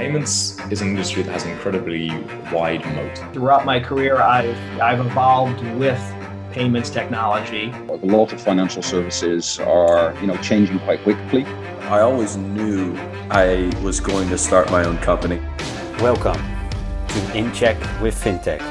Payments is an industry that has an incredibly wide moat. Throughout my career, I've, I've evolved with payments technology. A lot of financial services are, you know, changing quite quickly. I always knew I was going to start my own company. Welcome to In Check with FinTech.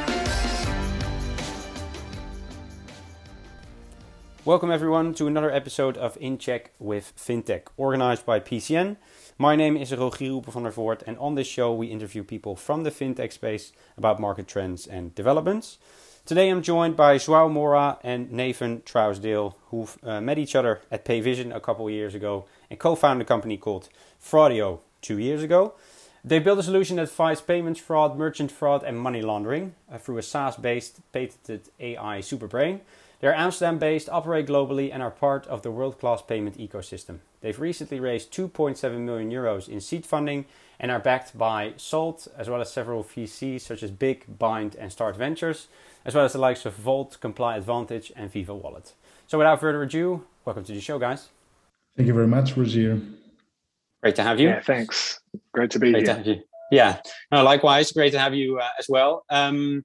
Welcome everyone to another episode of In Check with FinTech, organized by PCN my name is Rogier van der Voort, and on this show we interview people from the fintech space about market trends and developments. Today I'm joined by João Moura and Nathan Trousdale, who uh, met each other at Payvision a couple of years ago and co-founded a company called Fraudio two years ago. They built a solution that fights payments fraud, merchant fraud, and money laundering uh, through a SaaS-based patented AI superbrain. They're Amsterdam based, operate globally, and are part of the world class payment ecosystem. They've recently raised 2.7 million euros in seed funding and are backed by Salt, as well as several VCs such as Big, Bind, and Start Ventures, as well as the likes of Vault, Comply Advantage, and Viva Wallet. So, without further ado, welcome to the show, guys. Thank you very much, Rogier. Great to have you. Yeah, thanks. Great to be great here. To have you. Yeah, no, likewise. Great to have you uh, as well. Um,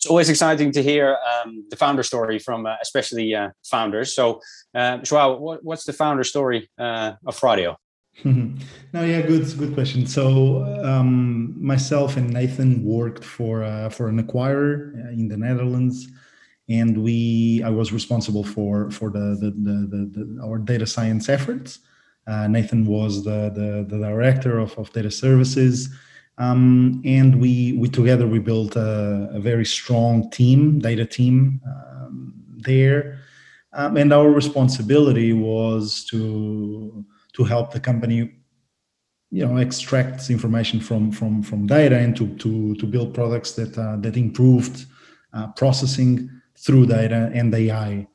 it's always exciting to hear um, the founder story from uh, especially uh, founders. So, uh, Joao, what, what's the founder story uh, of Fraudio? no, yeah, good, good question. So, um, myself and Nathan worked for uh, for an acquirer uh, in the Netherlands, and we I was responsible for for the the, the, the, the our data science efforts. Nathan was the, the the director of, of data services um, and we we together we built a, a very strong team, data team um, there. Um, and our responsibility was to to help the company you know extract information from from from data and to to to build products that uh, that improved uh, processing through data and AI.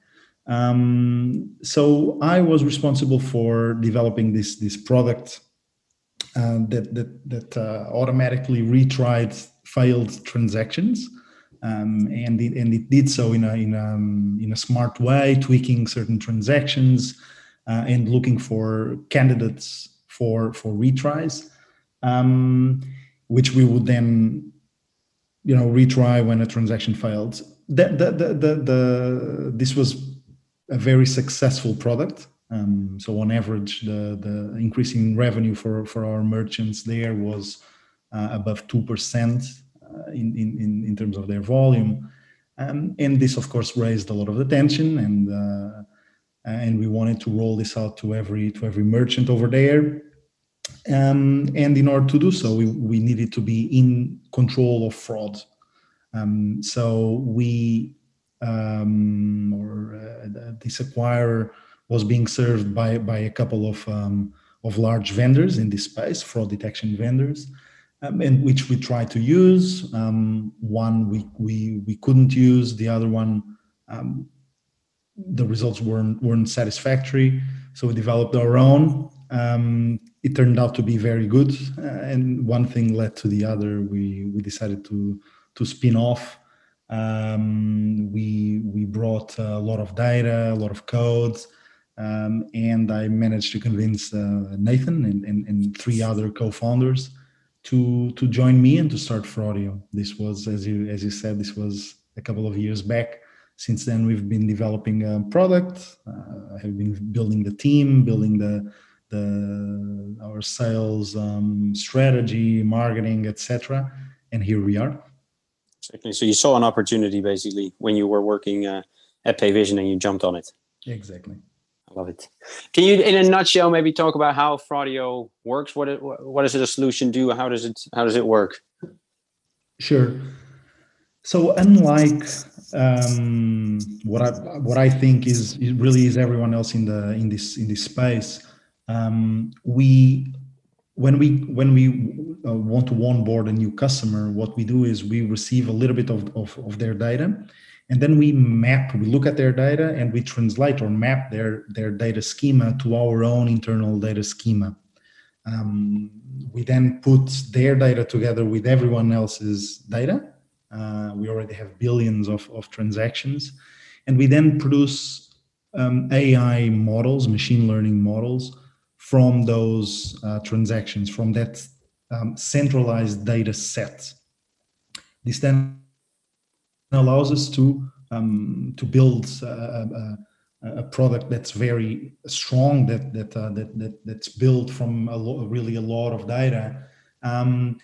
Um, so I was responsible for developing this this product uh, that that that uh, automatically retried failed transactions, um, and it, and it did so in a in a um, in a smart way, tweaking certain transactions uh, and looking for candidates for for retries, um, which we would then you know retry when a transaction failed. The, the, the, the, the this was a very successful product um, so on average, the, the increasing revenue for, for our merchants there was uh, above 2% uh, in, in, in terms of their volume. Um, and this, of course, raised a lot of attention and uh, and we wanted to roll this out to every to every merchant over there. Um, and in order to do so, we, we needed to be in control of fraud. Um, so we um, or uh, this acquirer was being served by by a couple of um, of large vendors in this space, fraud detection vendors, um, and which we tried to use. Um, one we we we couldn't use. The other one, um, the results weren't weren't satisfactory. So we developed our own. Um, it turned out to be very good, uh, and one thing led to the other. We we decided to to spin off. Um, we we brought a lot of data, a lot of codes, um, and I managed to convince uh, Nathan and, and, and, three other co-founders to to join me and to start Fraudio. This was, as you as you said, this was a couple of years back. Since then, we've been developing a product. Uh, I have been building the team, building the the our sales um, strategy, marketing, etc. And here we are. Exactly. So you saw an opportunity basically when you were working uh, at Payvision and you jumped on it. Exactly love it. Can you, in a nutshell, maybe talk about how Fraudio works? What it, what does a solution do? How does it how does it work? Sure. So unlike um, what I what I think is really is everyone else in the in this in this space, um, we when we when we uh, want to onboard a new customer, what we do is we receive a little bit of, of, of their data and then we map we look at their data and we translate or map their their data schema to our own internal data schema. Um, we then put their data together with everyone else's data. Uh, we already have billions of, of transactions. And we then produce um, ai models machine learning models from those uh, transactions from that um, centralized data set. This then allows us to um, to build a, a, a, product that's very strong, that that uh, that, that that's built from a lo- really a lot of data, um,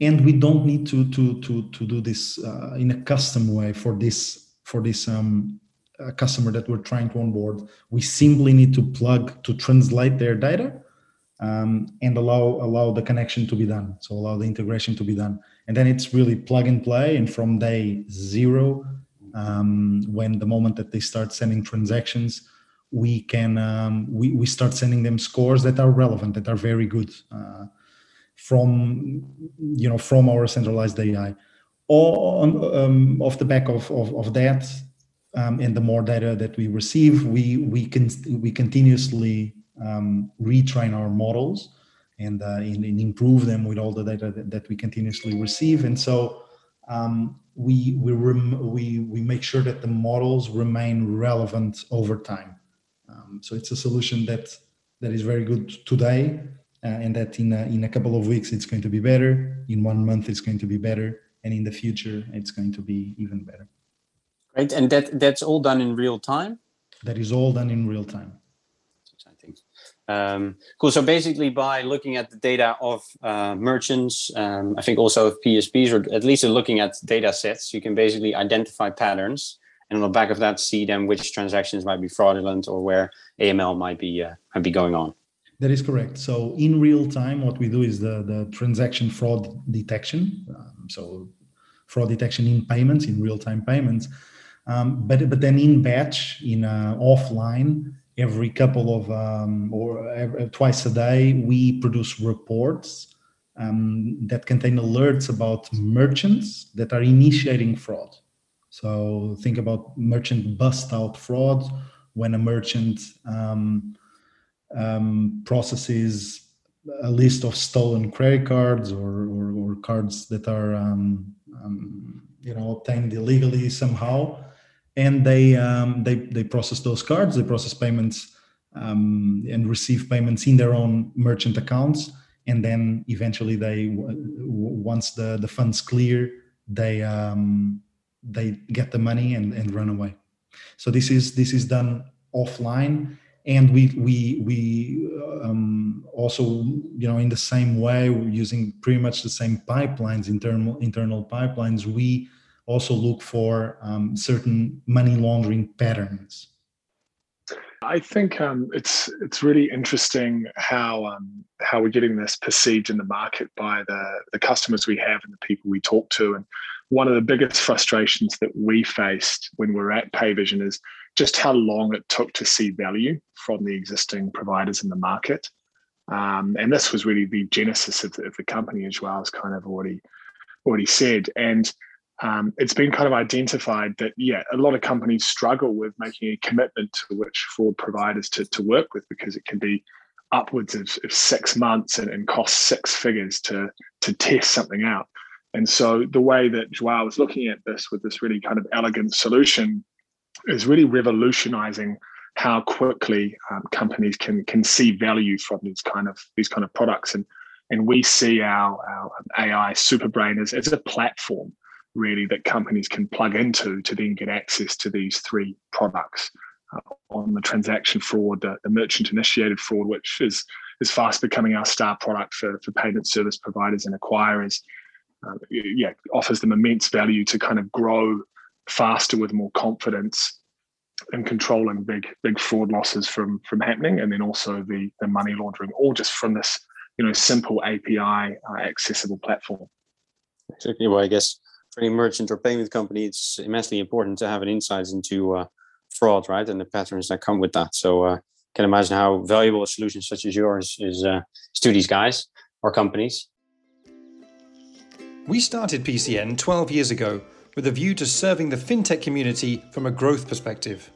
and we don't need to to to to do this uh, in a custom way for this for this um, customer that we're trying to onboard. We simply need to plug to translate their data um, and allow allow the connection to be done. So allow the integration to be done, and then it's really plug and play. And from day zero, um, when the moment that they start sending transactions, we can um, we we start sending them scores that are relevant, that are very good uh, from you know from our centralized AI. Or um, off the back of, of, of that, um, and the more data that we receive, we we can we continuously um, retrain our models and, uh, and, and, improve them with all the data that, that we continuously receive. And so um, we we, rem- we we make sure that the models remain relevant over time. Um, so it's a solution that that is very good today, uh, and that in a, in a couple of weeks it's going to be better. In one month it's going to be better, and in the future it's going to be even better. Right, and that that's all done in real time. That is all done in real time. Um, cool. So basically, by looking at the data of uh, merchants, um, I think also of PSPs, or at least looking at data sets, you can basically identify patterns, and on the back of that, see then which transactions might be fraudulent or where AML might be uh, might be going on. That is correct. So in real time, what we do is the the transaction fraud detection. Um, so fraud detection in payments, in real time payments um, but but then in batch, in uh, offline, every couple of um, or every, twice a day, we produce reports um, that contain alerts about merchants that are initiating fraud. So think about merchant bust out fraud when a merchant um, um, processes a list of stolen credit cards or, or, or cards that are um, um, you know obtained illegally somehow and they um, they they process those cards, they process payments um, and receive payments in their own merchant accounts, and then eventually they once the the funds clear, they um, they get the money and, and run away. So this is this is done offline, and we we we um, also you know in the same way using pretty much the same pipelines internal internal pipelines we also look for um, certain money laundering patterns? I think um, it's it's really interesting how um, how we're getting this perceived in the market by the the customers we have and the people we talk to. And one of the biggest frustrations that we faced when we're at Payvision is just how long it took to see value from the existing providers in the market. Um, and this was really the genesis of the, of the company, as well as kind of already already said. And um, it's been kind of identified that yeah a lot of companies struggle with making a commitment to which fraud providers to, to work with because it can be upwards of, of six months and, and cost six figures to to test something out. And so the way that Joao was looking at this with this really kind of elegant solution is really revolutionizing how quickly um, companies can can see value from these kind of these kind of products. And and we see our, our AI superbrain as, as a platform really that companies can plug into to then get access to these three products uh, on the transaction fraud, the, the merchant initiated fraud, which is is fast becoming our star product for, for payment service providers and acquirers. Uh, yeah, offers them immense value to kind of grow faster with more confidence in controlling big big fraud losses from from happening, and then also the the money laundering, all just from this you know simple API uh, accessible platform. Exactly. Well, I guess for any merchant or payment company, it's immensely important to have an insight into uh, fraud, right, and the patterns that come with that. So, uh, can imagine how valuable a solution such as yours is, uh, is to these guys or companies. We started PCN 12 years ago with a view to serving the fintech community from a growth perspective.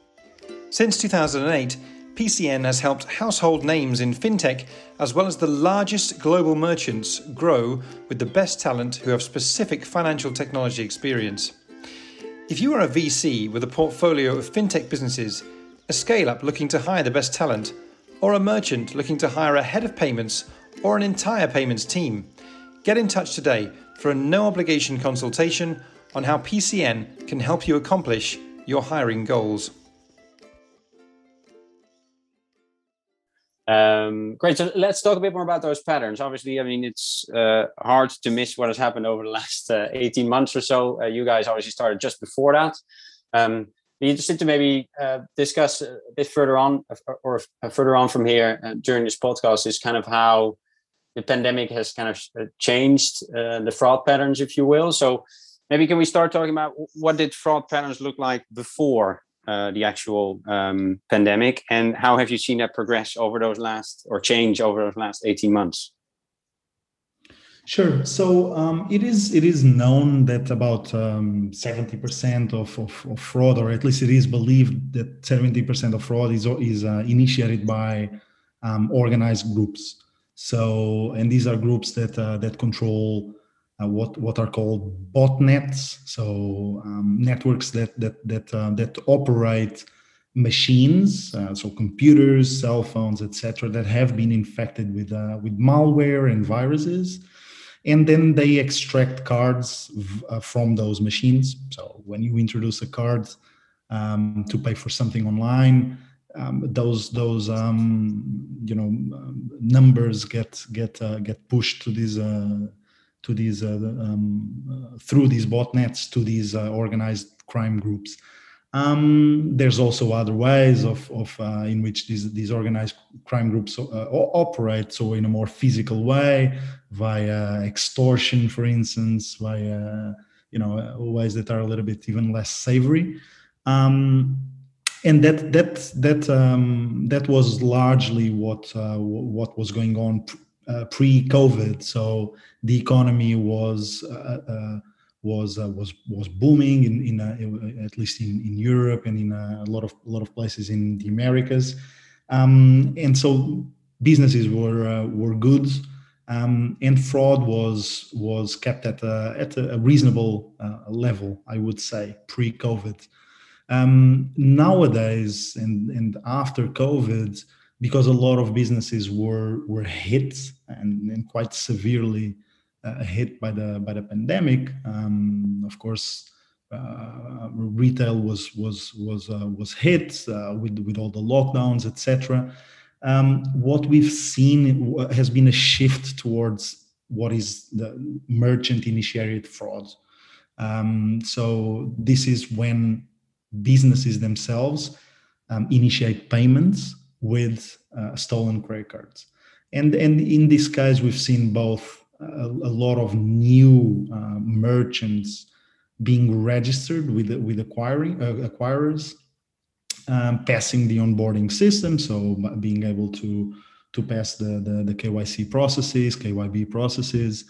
Since 2008, PCN has helped household names in fintech, as well as the largest global merchants, grow with the best talent who have specific financial technology experience. If you are a VC with a portfolio of fintech businesses, a scale up looking to hire the best talent, or a merchant looking to hire a head of payments or an entire payments team, Get in touch today for a no obligation consultation on how PCN can help you accomplish your hiring goals. Um, great. So let's talk a bit more about those patterns. Obviously, I mean, it's uh, hard to miss what has happened over the last uh, 18 months or so. Uh, you guys obviously started just before that. Um, be interested to maybe uh, discuss a bit further on or, or further on from here uh, during this podcast is kind of how the pandemic has kind of uh, changed the fraud patterns, if you will. So maybe can we start talking about what did fraud patterns look like before uh, the actual um, pandemic, and how have you seen that progress over those last or change over those last eighteen months? Sure. So um, it is it is known that about um, seventy percent of, of, of, fraud, or at least it is believed that seventy percent of fraud is is uh, initiated by um, organized groups. So and these are groups that uh, that control uh, what what are called botnets, so um, networks that that that uh, that operate machines, uh, so computers, cell phones, etc., that have been infected with uh, with malware and viruses, and then they extract cards v- uh, from those machines. So when you introduce a card um, to pay for something online. Um, those those um, you know um, numbers get get uh, get pushed to these to these uh, um, uh, through these botnets to these uh, organized crime groups. Um, there's also other ways of, of uh, in which these these organized crime groups uh, operate. So in a more physical way, via extortion, for instance, via you know ways that are a little bit even less savory. Um, and that that that um, that was largely what uh, what was going on uh, pre-COVID. So the economy was uh, uh, was was was booming in, in at least in, in Europe and in a lot of a lot of places in the Americas, um, and so businesses were were good. Um, and fraud was was kept at a, at a reasonable uh, level, I would say, pre-COVID. Um, nowadays, and and after COVID, because a lot of businesses were were hit and, and quite severely uh, hit by the by the pandemic. Um, of course, uh, retail was was was uh, was hit uh, with with all the lockdowns, etc. Um, what we've seen has been a shift towards what is the merchant initiated fraud. Um, so this is when businesses themselves um, initiate payments with uh, stolen credit cards. And, and in this case, we've seen both a, a lot of new uh, merchants being registered with, with acquiring uh, acquirers, um, passing the onboarding system, so being able to to pass the, the, the KYC processes, KYB processes,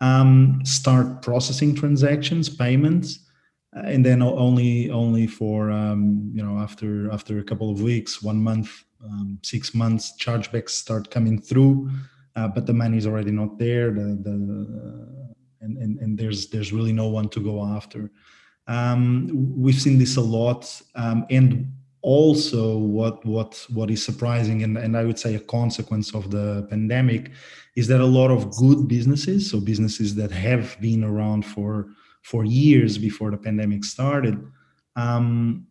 um, start processing transactions, payments, uh, and then only only for um, you know after after a couple of weeks, one month, um, six months, chargebacks start coming through, uh, but the money is already not there. The, the uh, and, and and there's there's really no one to go after. Um, we've seen this a lot, um, and also what what what is surprising and, and I would say a consequence of the pandemic is that a lot of good businesses, so businesses that have been around for for years before the pandemic started, um,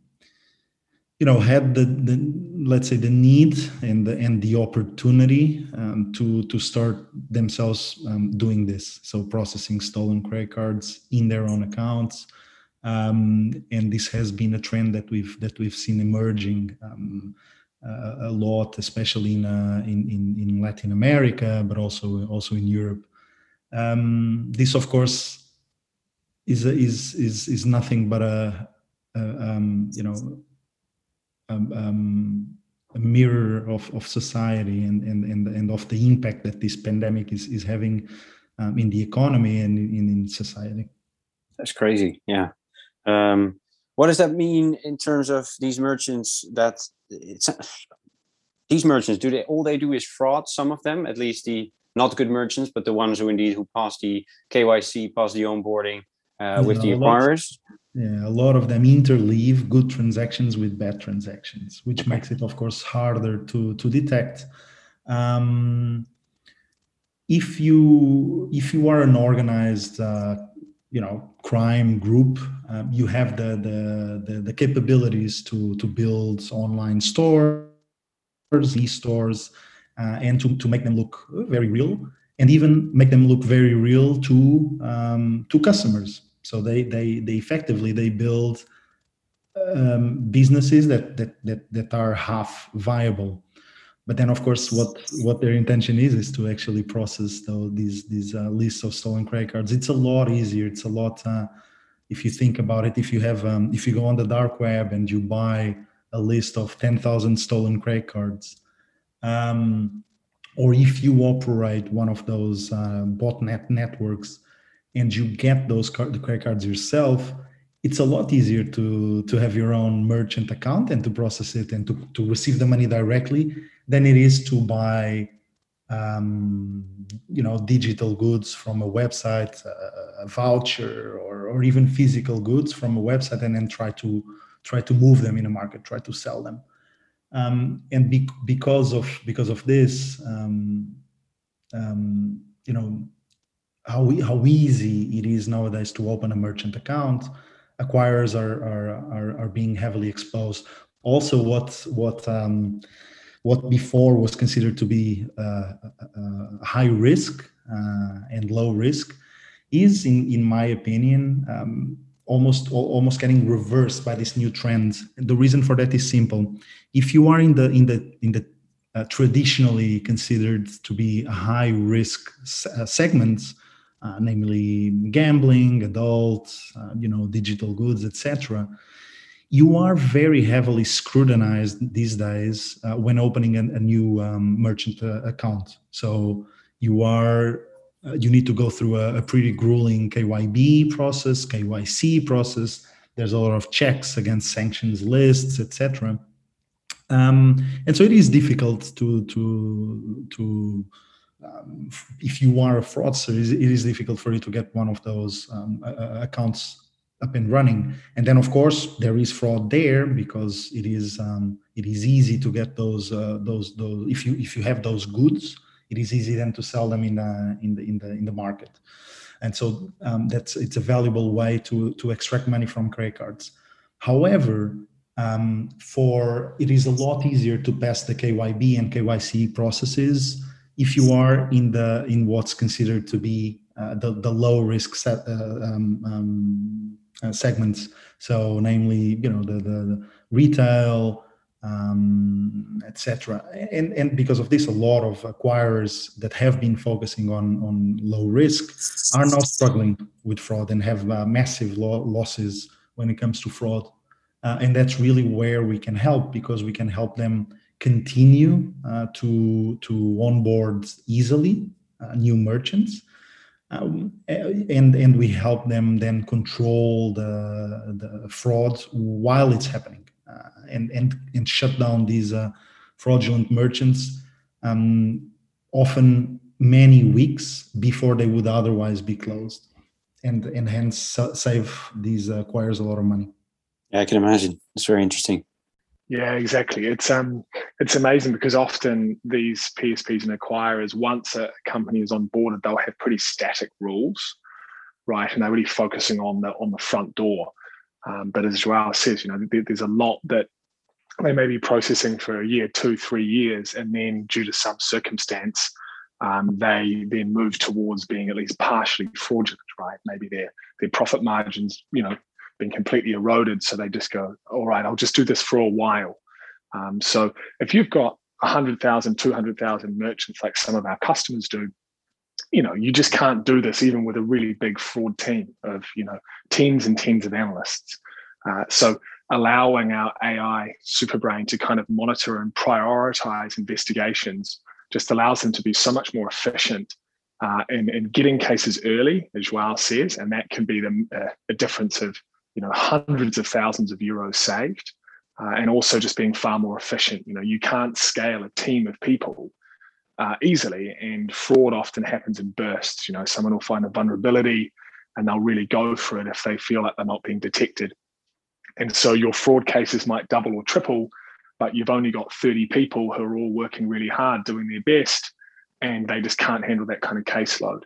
you know, had the, the let's say the need and the and the opportunity um, to to start themselves um, doing this. So processing stolen credit cards in their own accounts. Um, and this has been a trend that we've that we've seen emerging um, uh, a lot, especially in, uh, in, in in Latin America, but also also in Europe. Um, this, of course, is is is is nothing but a, a um, you know um, um, a mirror of, of society and, and and and of the impact that this pandemic is is having um, in the economy and in, in society. That's crazy. Yeah. Um, what does that mean in terms of these merchants that it's these merchants do they all they do is fraud some of them at least the not good merchants but the ones who indeed who pass the kyc pass the onboarding uh, with the acquirers. A lot of them interleave good transactions with bad transactions, which makes it, of course, harder to to detect. Um, if you if you are an organized uh, you know crime group um, you have the, the, the the capabilities to to build online stores e-stores uh, and to, to make them look very real and even make them look very real to um, to customers so they they they effectively they build um, businesses that, that that that are half viable. But then of course what what their intention is is to actually process though these these uh, lists of stolen credit cards. It's a lot easier. It's a lot uh, if you think about it if you have um, if you go on the dark web and you buy a list of 10,000 stolen credit cards um, or if you operate one of those uh, botnet networks and you get those card, credit cards yourself it's a lot easier to to have your own merchant account and to process it and to, to receive the money directly than it is to buy um, you know digital goods from a website a, a voucher or, or even physical goods from a website and then try to try to move them in a market try to sell them. Um, and be, because of because of this um, um you know how how easy it is nowadays to open a merchant account. Acquirers are are are, are being heavily exposed. Also what what um, what before was considered to be uh, uh, high risk uh, and low risk is, in, in my opinion, um, almost almost getting reversed by this new trend. The reason for that is simple: if you are in the in the in the uh, traditionally considered to be a high risk uh, segments, uh, namely gambling, adults, you know, digital goods, etc you are very heavily scrutinized these days uh, when opening a, a new um, merchant uh, account. So you are uh, you need to go through a, a, pretty grueling KYB process, KYC process. There's a lot of checks against sanctions lists, etc. Um, and so it is difficult to to to um, if you are a fraudster, it is difficult for you to get one of those um, accounts up and running. And then of course there is fraud there because it is um, it is easy to get those uh, those those if you if you have those goods it is easy then to sell them in the in the in the in the market. And so um, that's it's a valuable way to to extract money from credit cards. However um, for it is a lot easier to pass the KYB and KYC processes if you are in the in what's considered to be uh, the the low risk set, uh, um, um uh, segments. So, namely, you know, the, the, the retail, um, etc. And and because of this, a lot of acquirers that have been focusing on on low risk are now struggling with fraud and have uh, massive lo- losses when it comes to fraud. Uh, and that's really where we can help because we can help them continue uh, to to onboard easily uh, new merchants. Um, and and we help them then control the the fraud while it's happening uh, and and and shut down these uh, fraudulent merchants um, often many weeks before they would otherwise be closed and and hence save these acquirers a lot of money. Yeah i can imagine. It's very interesting. Yeah, exactly. It's um it's amazing because often these PSPs and acquirers, once a company is on board, they'll have pretty static rules, right? And they're really focusing on the on the front door. Um, but as Joao says, you know, there's a lot that they may be processing for a year, two, three years, and then due to some circumstance, um, they then move towards being at least partially fraudulent, right? Maybe their their profit margins, you know, been completely eroded. So they just go, all right, I'll just do this for a while. Um, so if you've got 100,000, 200,000 merchants like some of our customers do, you know, you just can't do this even with a really big fraud team of, you know, teams and teams of analysts. Uh, so allowing our AI superbrain to kind of monitor and prioritize investigations just allows them to be so much more efficient uh, in, in getting cases early, as Joao says, and that can be the, uh, a difference of you know hundreds of thousands of euros saved uh, and also just being far more efficient. You know you can't scale a team of people uh, easily and fraud often happens in bursts. You know someone will find a vulnerability and they'll really go for it if they feel like they're not being detected. And so your fraud cases might double or triple but you've only got 30 people who are all working really hard doing their best and they just can't handle that kind of caseload.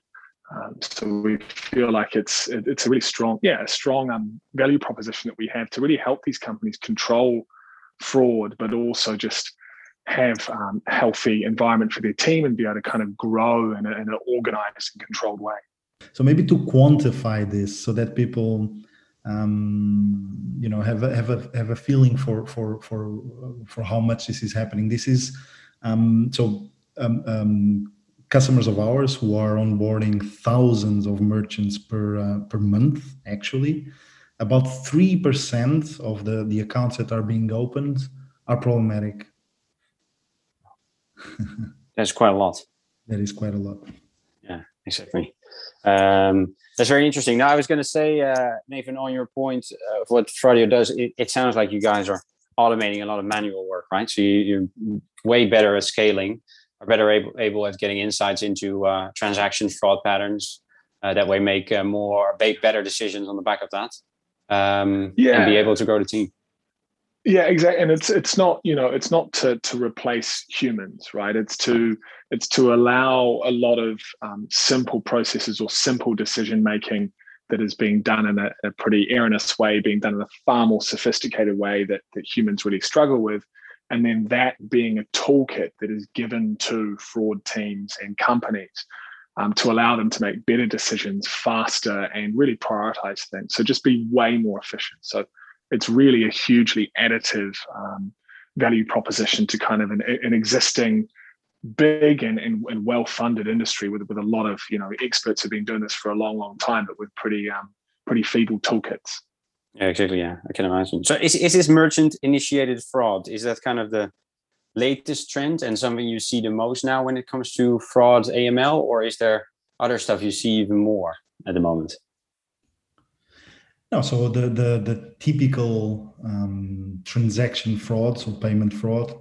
Um, so we feel like it's it, it's a really strong, yeah, a strong um, value proposition that we have to really help these companies control fraud, but also just have um, healthy environment for their team and be able to kind of grow in, a, in an organized and controlled way. So maybe to quantify this, so that people, um, you know, have a, have a have a feeling for for for for how much this is happening. This is um, so um, um, customers of ours who are onboarding thousands of merchants per uh, per month. Actually, about three percent of the the accounts that are being opened are problematic. That's quite a lot. That is quite a lot. Yeah, exactly. Um, that's very interesting. Now, I was going to say, uh, Nathan, on your point of what Fraudio does, it, it, sounds like you guys are automating a lot of manual work, right? So you, are way better at scaling, are better able, able at getting insights into uh, transaction fraud patterns. Uh, that way, make uh, more, make better decisions on the back of that, um, yeah. and be able to grow the team. Yeah, exactly. And it's it's not you know it's not to to replace humans, right? It's to it's to allow a lot of um, simple processes or simple decision making that is being done in a, a, pretty erroneous way, being done in a far more sophisticated way that that humans really struggle with, and then that being a toolkit that is given to fraud teams and companies um, to allow them to make better decisions faster and really prioritize things. So just be way more efficient. So it's really a hugely additive um, value proposition to kind of an, an existing big and, and, and, well-funded industry with, with a lot of you know experts have been doing this for a long long time but with pretty um, pretty feeble toolkits yeah exactly yeah i can imagine. So is, is this merchant initiated fraud? Is that kind of the latest trend and something you see the most now when it comes to fraud aml or is there other stuff you see even more at the moment? No, so the the, the typical um, transaction fraud, so payment fraud,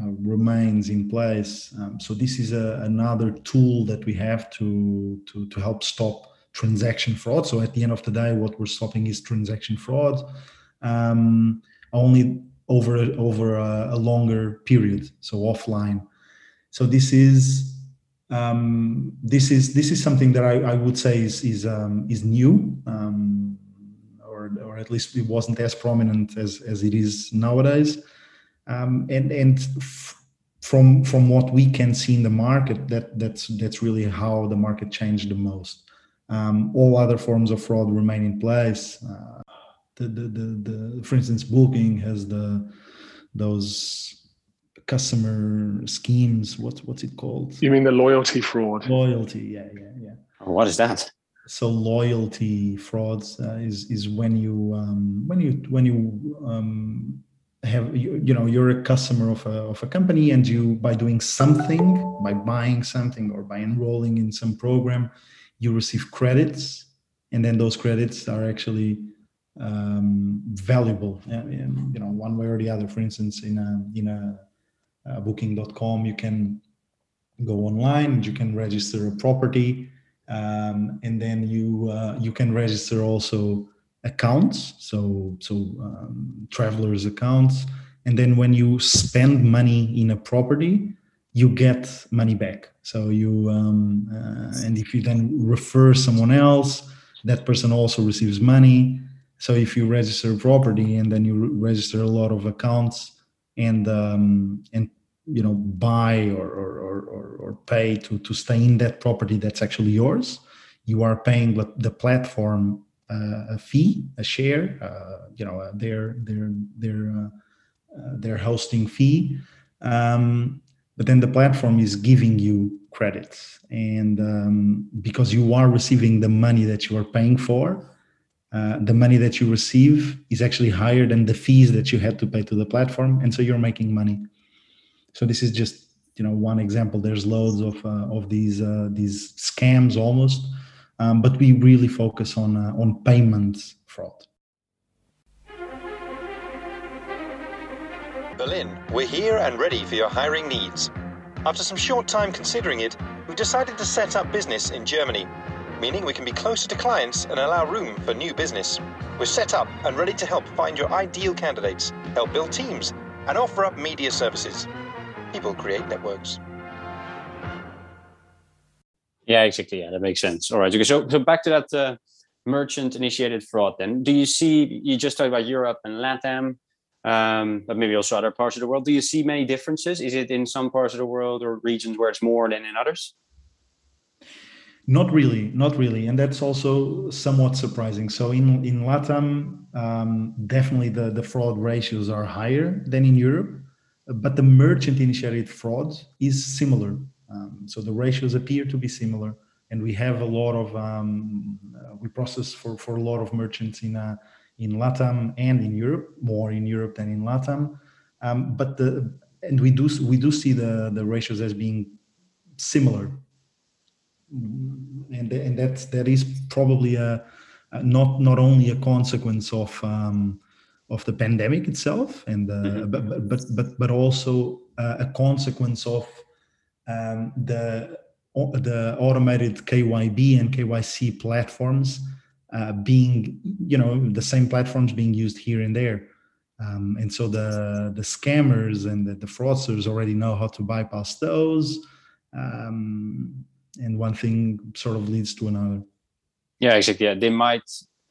uh, remains in place. Um, so this is a, another tool that we have to, to to help stop transaction fraud. So at the end of the day, what we're stopping is transaction fraud, um, only over over a, a, longer period, so offline. So this is um, this is this is something that I, I would say is is um, is new. Um, or at least it wasn't as prominent as as it is nowadays. Um, and and f- from from what we can see in the market, that that's that's really how the market changed the most. Um, all other forms of fraud remain in place. Uh, the, the, the, the, for instance, Booking has the those customer schemes. What's what's it called? You mean the loyalty fraud? Loyalty, yeah, yeah, yeah. What is that? so loyalty frauds uh, is is when you um, when you when you um, have you, you know you're a customer of a, of a company and you by doing something by buying something or by enrolling in some program you receive credits and then those credits are actually um, valuable you know one way or the other. For instance in a in a, a booking.com you can go online you can register a property um, and then you uh, you can register also accounts so so um, travelers accounts. And then when you spend money in a property you get money back. So you um, uh, and if you then refer someone else that person also receives money. So if you register property and then you register a lot of accounts and um, and you know buy or or, or, or pay to to stay in that property that's actually yours you are paying the platform uh, a fee a share uh, you know their their their uh, uh, their hosting fee. Um, but then the platform is giving you credits. And um, because you are receiving the money that you are paying for uh, the money that you receive is actually higher than the fees that you had to pay to the platform. And so you're making money. So this is just you know one example. There's loads of uh, of these uh, these scams almost. Um, but we really focus on uh, on payments fraud berlin we're here and ready for your hiring needs after some short time considering it we've decided to set up business in germany meaning we can be closer to clients and allow room for new business we're set up and ready to help find your ideal candidates help build teams and offer up media services People create networks. Yeah, exactly. Yeah, that makes sense. All right. Okay. So, so back to that uh, merchant-initiated fraud. Then, do you see? You just talked about Europe and LATAM, um, but maybe also other parts of the world. Do you see many differences? Is it in some parts of the world or regions where it's more than in others? Not really, not really, and that's also somewhat surprising. So in in LATAM, um, definitely the the fraud ratios are higher than in Europe, but the merchant-initiated fraud is similar. Um, so the ratios appear to be similar, and we have a lot of um, we process for for a lot of merchants in uh, in LATAM and in Europe, more in Europe than in LATAM. Um, but the and we do we do see the the ratios as being similar, and and that that is probably a, a not not only a consequence of um, of the pandemic itself, and uh, mm-hmm. but, but but but also uh, a consequence of um, the the automated KYB and KYC platforms uh, being, you know, the same platforms being used here and there. Um, and so the the scammers and the, the, fraudsters already know how to bypass those. Um, and one thing sort of leads to another. Yeah, exactly. Yeah, they might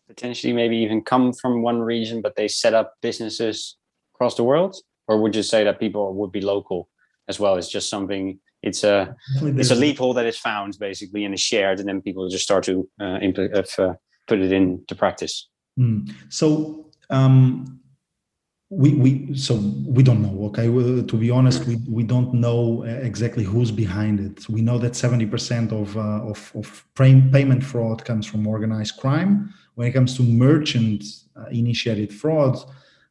potentially maybe even come from one region, but they set up businesses across the world. Or would you say that people would be local as well? It's just something it's a it's a loophole that is found basically and is shared, and then people just start to uh, impl- uh, put it into practice. Mm. So um, we we so we don't know. Okay, well, to be honest, we we don't know exactly who's behind it. We know that seventy percent of, uh, of of payment fraud comes from organized crime. When it comes to merchant uh, initiated fraud,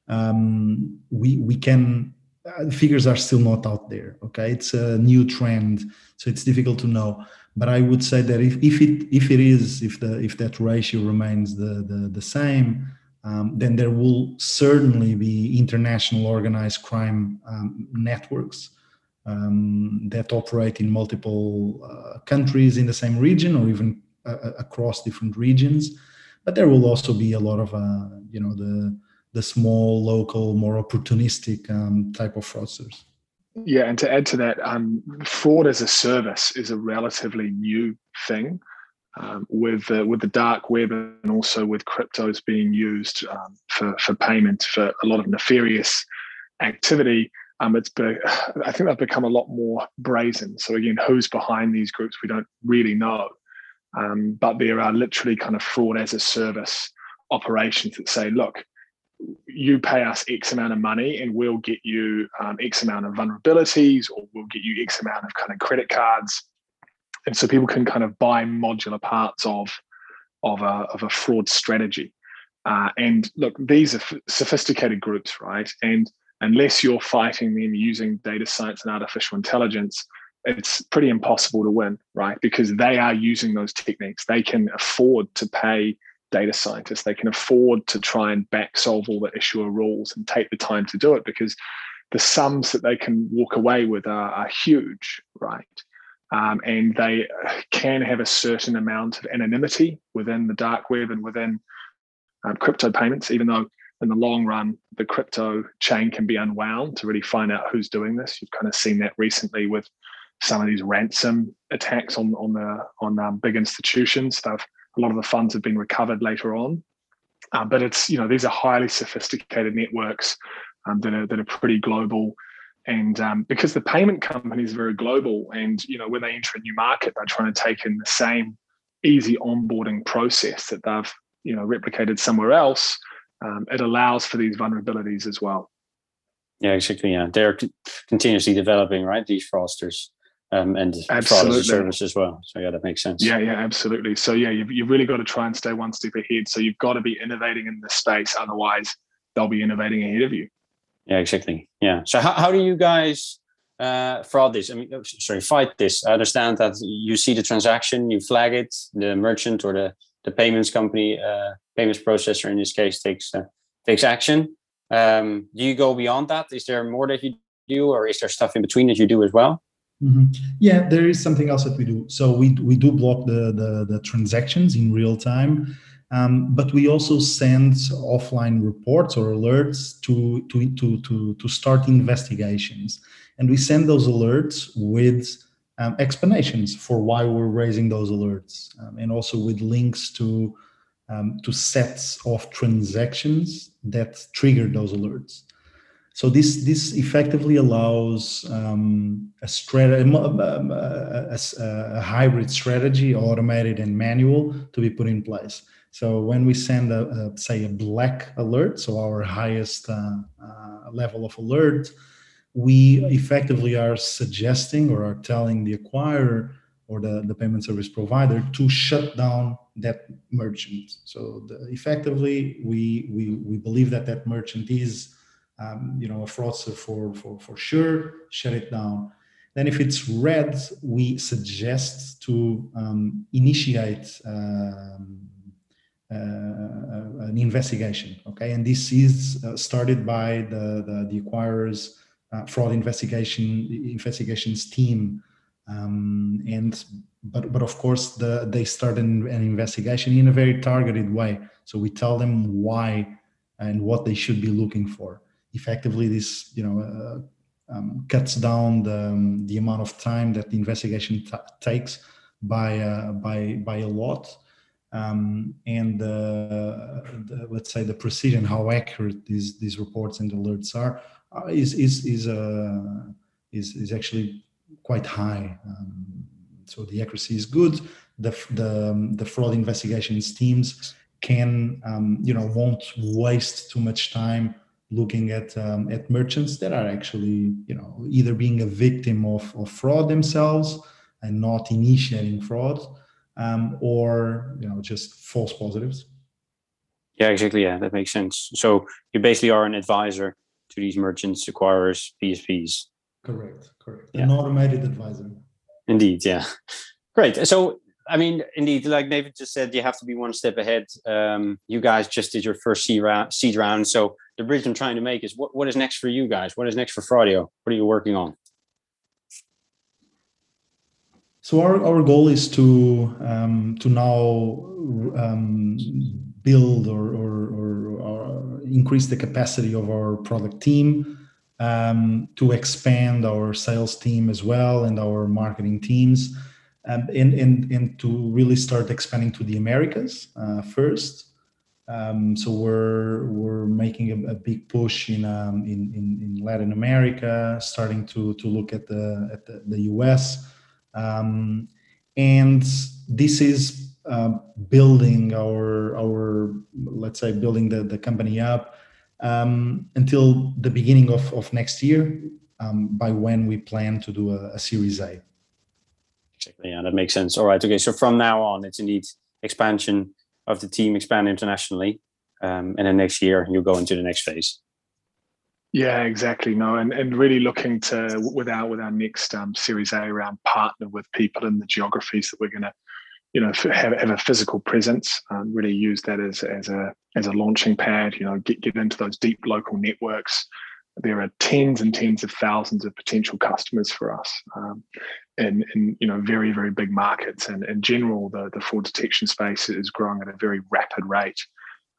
um, we we can uh, figures are still not out there okay it's a new trend so it's difficult to know but i would say that if, if it if it is if the if that ratio remains the the, the same um, then there will certainly be international organized crime um, networks um, that operate in multiple uh, countries in the same region or even uh, uh across different regions but there will also be a lot of uh, you know the the small, local, more opportunistic um, type of fraudsters. Yeah, and to add to that, um, fraud as a service is a relatively new thing. Um, with uh, with the dark web and also with cryptos being used um, for for payment for a lot of nefarious activity, um, it's be, I think they've become a lot more brazen. So again, who's behind these groups, we don't really know, um, but there are literally kind of fraud as a service operations that say, look, you pay us X amount of money and we'll get you um, X amount of vulnerabilities or we'll get you X amount of kind of credit cards. And so people can kind of buy modular parts of, of, a, of a fraud strategy. Uh, and look, these are f- sophisticated groups, right? And unless you're fighting them using data science and artificial intelligence, it's pretty impossible to win, right? Because they are using those techniques. They can afford to pay data scientists. They can afford to try and back solve all the issuer rules and take the time to do it because the sums that they can walk away with are, are huge, right? Um, and they can have a certain amount of anonymity within the dark web and within um, crypto payments, even though in the long run, the crypto chain can be unwound to really find out who's doing this. You've kind of seen that recently with some of these ransom attacks on on the on um, big institutions. They've a lot of the funds have been recovered later on. Um, but it's you know these are highly sophisticated networks um, that are that are pretty global, and um, because the payment company is very global, and you know when they enter a new market, they're trying to take in the same easy onboarding process that they've you know replicated somewhere else. Um, it allows for these vulnerabilities as well. Yeah, exactly. Yeah, they're continuously developing, right? These fraudsters um, and product as a service as well. So yeah, that makes sense. Yeah, yeah, absolutely. So yeah, you've, you've really got to try and stay one step ahead. So you've got to be innovating in this space, otherwise they'll be innovating ahead of you. Yeah, exactly. Yeah. So how, how do you guys uh, fraud this? I mean, oh, sorry, fight this. I understand that you see the transaction, you flag it, the merchant or the the payments company, uh, payments processor in this case takes uh, takes action. Um, do you go beyond that? Is there more that you do, or is there stuff in between that you do as well? Mm-hmm. Yeah, there is something else that we do. So we we do block the the, the transactions in real time, um, but we also send offline reports or alerts to to to to to start investigations, and we send those alerts with um, explanations for why we're raising those alerts, um, and also with links to um, to sets of transactions that trigger those alerts. So this this effectively allows um, a, strat- a, a, a, hybrid strategy, automated and manual, to be put in place. So when we send a, say a black alert, so our highest uh, uh, level of alert, we effectively are suggesting or are telling the acquirer or the, the payment service provider to shut down that merchant. So the, effectively, we, we, we believe that that merchant is, um, you know, a fraudster for, for, for sure, shut it down. Then if it's red, we suggest to um, initiate um, uh, an investigation, okay? And this is uh, started by the, the, the acquirer's uh, fraud investigation investigations team um, and but but of course the, they start an, an, investigation in a very targeted way so we tell them why and what they should be looking for effectively this you know uh, um, cuts down the, um, the amount of time that the investigation t- takes by uh, by by a lot um, and uh, the, let's say the precision how accurate these these reports and alerts are uh, is is is uh, is is actually quite high. Um, so the accuracy is good. The the um, the fraud investigations teams can um, you know won't waste too much time looking at um, at merchants that are actually you know either being a victim of, of fraud themselves and not initiating fraud um, or you know just false positives yeah exactly yeah that makes sense so you basically are an advisor to these merchants, acquirers, PSPs. Correct, correct. Yeah. An automated advisor. Indeed, yeah. Great. So, I mean, indeed, like David just said, you have to be one step ahead. Um, you guys just did your first seed round, seed round. So, the bridge I'm trying to make is what, what is next for you guys? What is next for Fraudio? What are you working on? So our, our goal is to um, to now um, build or, or, or, or, increase the capacity of our product team, um, to expand our sales team as well and our marketing teams, um, and, and, and to really start expanding to the Americas uh, first. Um, so we're we're making a, a big push in, um, in, in in Latin America, starting to to look at the at the, the US, um, and this is uh, building our our let's say building the, the company up um, until the beginning of, of next year um, by when we plan to do a, a series a. Yeah that makes sense. All right okay so from now on it's indeed expansion of the team expand internationally um, and then next year you'll go into the next phase. Yeah, exactly. No, and, and really looking to with our with our next um, Series A around partner with people in the geographies that we're going to you know have, have a physical presence um, really use that as, as a as a launching pad you know get, get into those deep local networks. There are tens and tens of thousands of potential customers for us. Um, in, in you know very very big markets and in general the, the fraud detection space is growing at a very rapid rate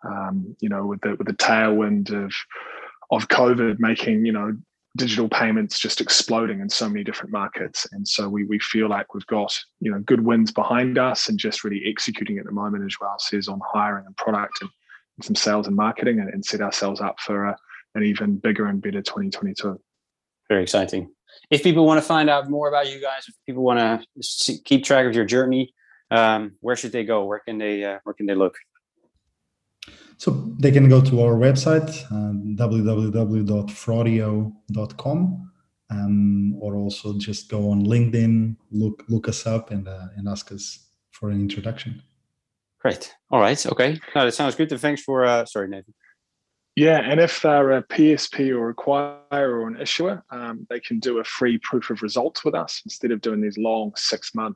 um, you know with the with the tailwind of of covid making you know digital payments just exploding in so many different markets. And so we, we feel like we've got, you know, good wins behind us and just really executing at the moment, as well says, on hiring and product and, and some sales and marketing and, and set ourselves up for a, an even bigger and better 2022. Very exciting. If people want to find out more about you guys, if people want to keep track of your journey, um, where should they go? Where can they, uh, where can they look? So they can go to our website, uh, www.fraudio.com, um, or also just go on LinkedIn, look look us up, and uh, and ask us for an introduction. Great. All right. Okay. No, that sounds good. And thanks for. Uh, sorry, Nathan. Yeah, and if they're a PSP or acquirer or an issuer, um, they can do a free proof of results with us instead of doing these long six month,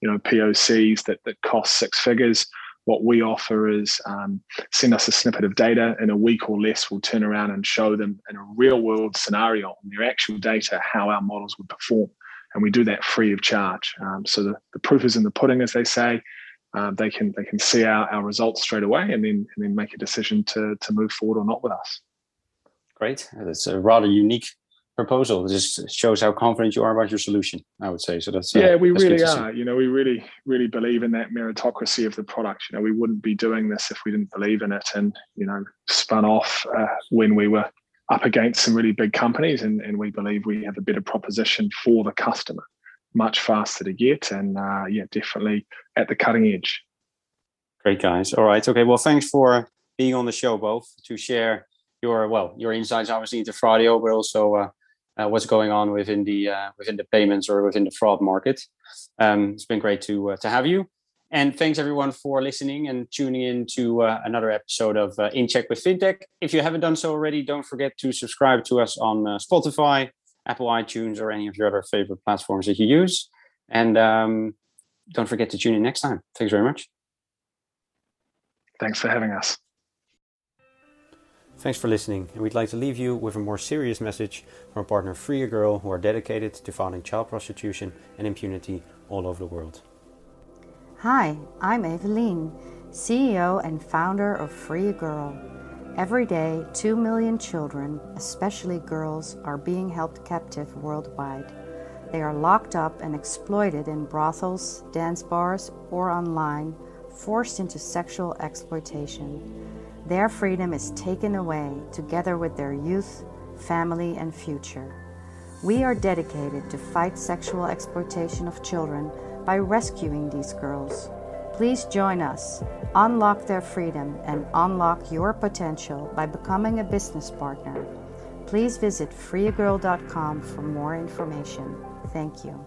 you know, POCs that that cost six figures what we offer is um, send us a snippet of data in a week or less. We'll turn around and show them in a real world scenario on their actual data how our models would perform. And we do that free of charge. Um, so the, the proof is in the pudding, as they say. Um, they can they can see our, our results straight away and then and then make a decision to to move forward or not with us. Great. That's a rather unique proposal. It just shows how confident you are about your solution. I would say so. That's uh, yeah, we that's really are. You know, we really really believe in that meritocracy of the product. You know, we wouldn't be doing this if we didn't believe in it, and you know, spun off uh, when we were up against some really big companies, and, and we believe we have a better proposition for the customer, much faster to get, and uh, yeah, definitely at the cutting edge. Great guys. All right. Okay. Well, thanks for being on the show, both to share your well your insights obviously into Fraudio, but also uh, uh, what's going on within the uh, within the payments or within the fraud market. Um, it's been great to uh, to have you, and thanks everyone for listening and tuning in to uh, another episode of uh, In Check with FinTech. If you haven't done so already, don't forget to subscribe to us on Spotify, Apple iTunes, or any of your other favorite platforms that you use. And um, don't forget to tune in next time. Thanks very much. Thanks for having us. Thanks for listening, and we'd like to leave you with a more serious message from our partner Free a Girl, who are dedicated to fighting child prostitution and impunity all over the world. Hi, I'm Evelien, CEO and founder of Free a Girl. Every day, 2 million children, especially girls, are being held captive worldwide. They are locked up and exploited in brothels, dance bars, or online, forced into sexual exploitation. Their freedom is taken away together with their youth, family, and future. We are dedicated to fight sexual exploitation of children by rescuing these girls. Please join us, unlock their freedom, and unlock your potential by becoming a business partner. Please visit freeagirl.com for more information. Thank you.